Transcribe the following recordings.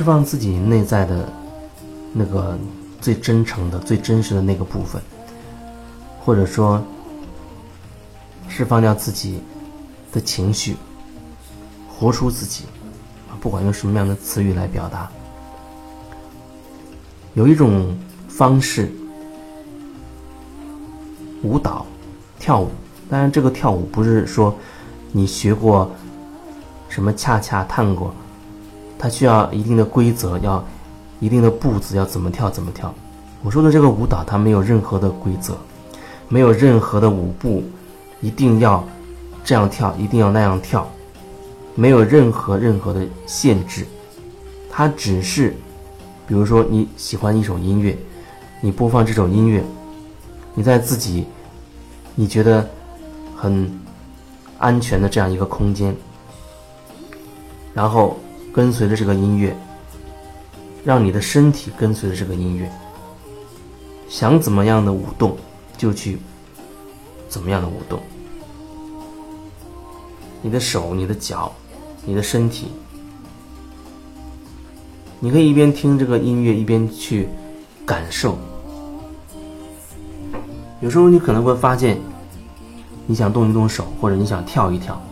释放自己内在的那个最真诚的、最真实的那个部分，或者说释放掉自己的情绪，活出自己，不管用什么样的词语来表达。有一种方式，舞蹈，跳舞。当然，这个跳舞不是说你学过什么恰恰探过，它需要一定的规则，要一定的步子，要怎么跳怎么跳。我说的这个舞蹈，它没有任何的规则，没有任何的舞步，一定要这样跳，一定要那样跳，没有任何任何的限制。它只是，比如说你喜欢一首音乐，你播放这首音乐，你在自己你觉得。很安全的这样一个空间，然后跟随着这个音乐，让你的身体跟随着这个音乐，想怎么样的舞动就去怎么样的舞动。你的手、你的脚、你的身体，你可以一边听这个音乐一边去感受。有时候你可能会发现。你想动一动手，或者你想跳一跳，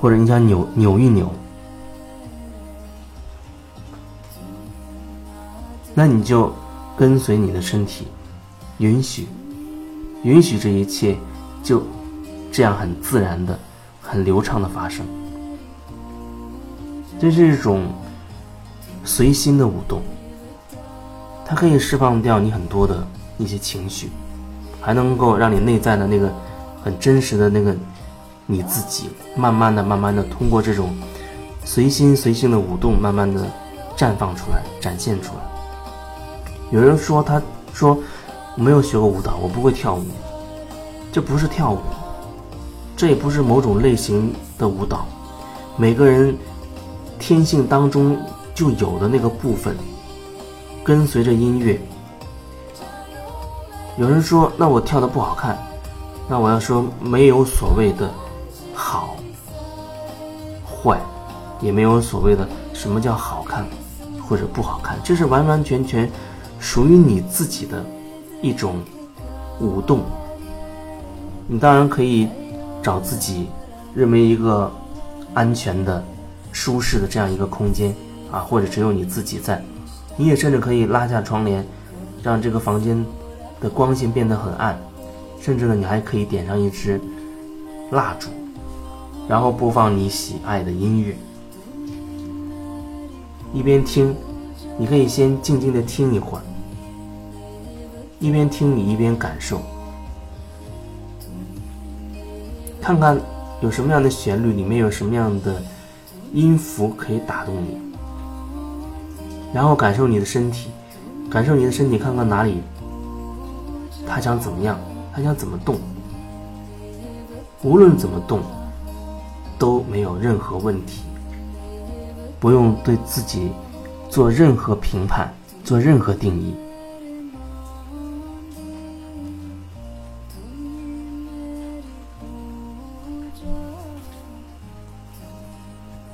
或者你想扭扭一扭，那你就跟随你的身体，允许，允许这一切就这样很自然的、很流畅的发生。这是一种随心的舞动，它可以释放掉你很多的一些情绪，还能够让你内在的那个。很真实的那个你自己，慢慢的、慢慢的通过这种随心随性的舞动，慢慢的绽放出来、展现出来。有人说，他说没有学过舞蹈，我不会跳舞。这不是跳舞，这也不是某种类型的舞蹈。每个人天性当中就有的那个部分，跟随着音乐。有人说，那我跳的不好看。那我要说，没有所谓的好坏，也没有所谓的什么叫好看或者不好看，这是完完全全属于你自己的一种舞动。你当然可以找自己认为一个安全的、舒适的这样一个空间啊，或者只有你自己在。你也甚至可以拉下窗帘，让这个房间的光线变得很暗。甚至呢，你还可以点上一支蜡烛，然后播放你喜爱的音乐，一边听，你可以先静静的听一会儿，一边听你一边感受，看看有什么样的旋律，里面有什么样的音符可以打动你，然后感受你的身体，感受你的身体，看看哪里，他想怎么样。他想怎么动，无论怎么动，都没有任何问题。不用对自己做任何评判，做任何定义。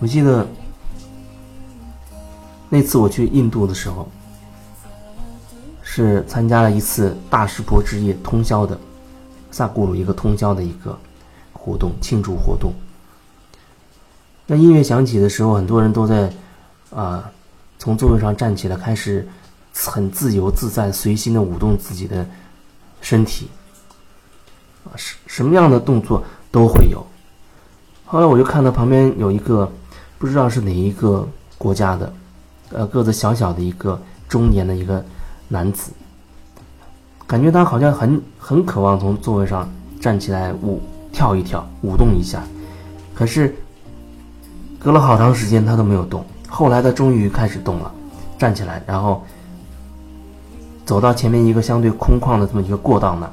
我记得那次我去印度的时候，是参加了一次大师伯之夜通宵的。萨古鲁一个通宵的一个活动，庆祝活动。那音乐响起的时候，很多人都在啊从座位上站起来，开始很自由自在、随心的舞动自己的身体，啊，什什么样的动作都会有。后来我就看到旁边有一个不知道是哪一个国家的，呃，个子小小的一个中年的一个男子。感觉他好像很很渴望从座位上站起来舞跳一跳舞动一下，可是隔了好长时间他都没有动。后来他终于开始动了，站起来，然后走到前面一个相对空旷的这么一个过道那，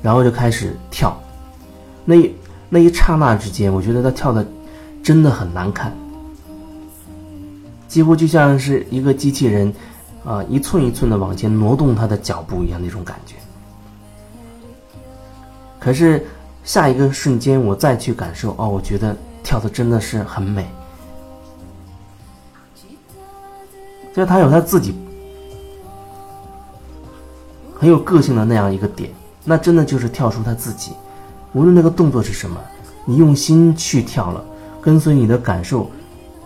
然后就开始跳。那那一刹那之间，我觉得他跳的真的很难看，几乎就像是一个机器人。啊，一寸一寸的往前挪动他的脚步一样那种感觉。可是下一个瞬间，我再去感受，哦，我觉得跳的真的是很美，就他有他自己很有个性的那样一个点，那真的就是跳出他自己，无论那个动作是什么，你用心去跳了，跟随你的感受，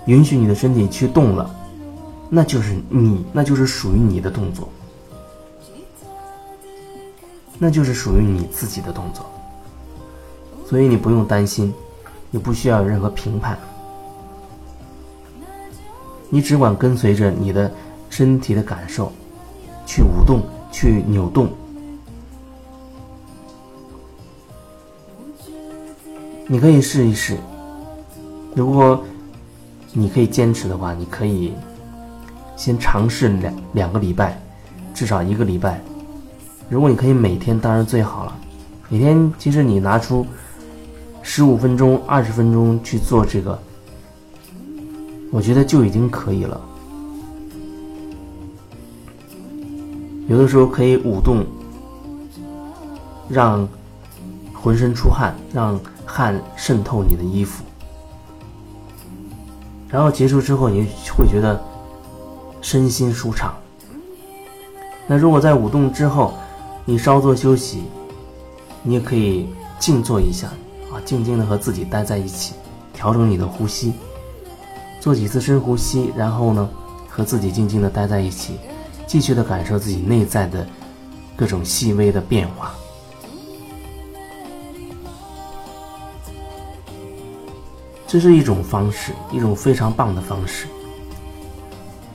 允许你的身体去动了，那就是你，那就是属于你的动作，那就是属于你自己的动作，所以你不用担心，你不需要有任何评判。你只管跟随着你的身体的感受，去舞动，去扭动。你可以试一试。如果你可以坚持的话，你可以先尝试两两个礼拜，至少一个礼拜。如果你可以每天，当然最好了。每天其实你拿出十五分钟、二十分钟去做这个。我觉得就已经可以了。有的时候可以舞动，让浑身出汗，让汗渗透你的衣服，然后结束之后，你会觉得身心舒畅。那如果在舞动之后，你稍作休息，你也可以静坐一下，啊，静静的和自己待在一起，调整你的呼吸。做几次深呼吸，然后呢，和自己静静的待在一起，继续的感受自己内在的各种细微的变化。这是一种方式，一种非常棒的方式。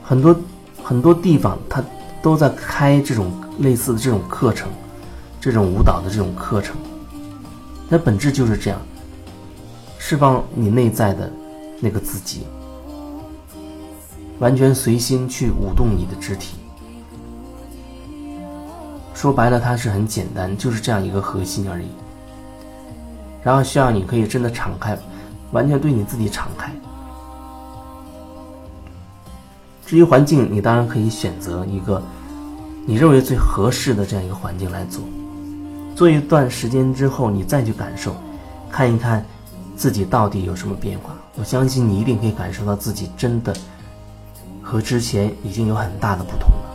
很多很多地方，他都在开这种类似的这种课程，这种舞蹈的这种课程。它本质就是这样，释放你内在的那个自己。完全随心去舞动你的肢体，说白了，它是很简单，就是这样一个核心而已。然后需要你可以真的敞开，完全对你自己敞开。至于环境，你当然可以选择一个你认为最合适的这样一个环境来做。做一段时间之后，你再去感受，看一看自己到底有什么变化。我相信你一定可以感受到自己真的。和之前已经有很大的不同了。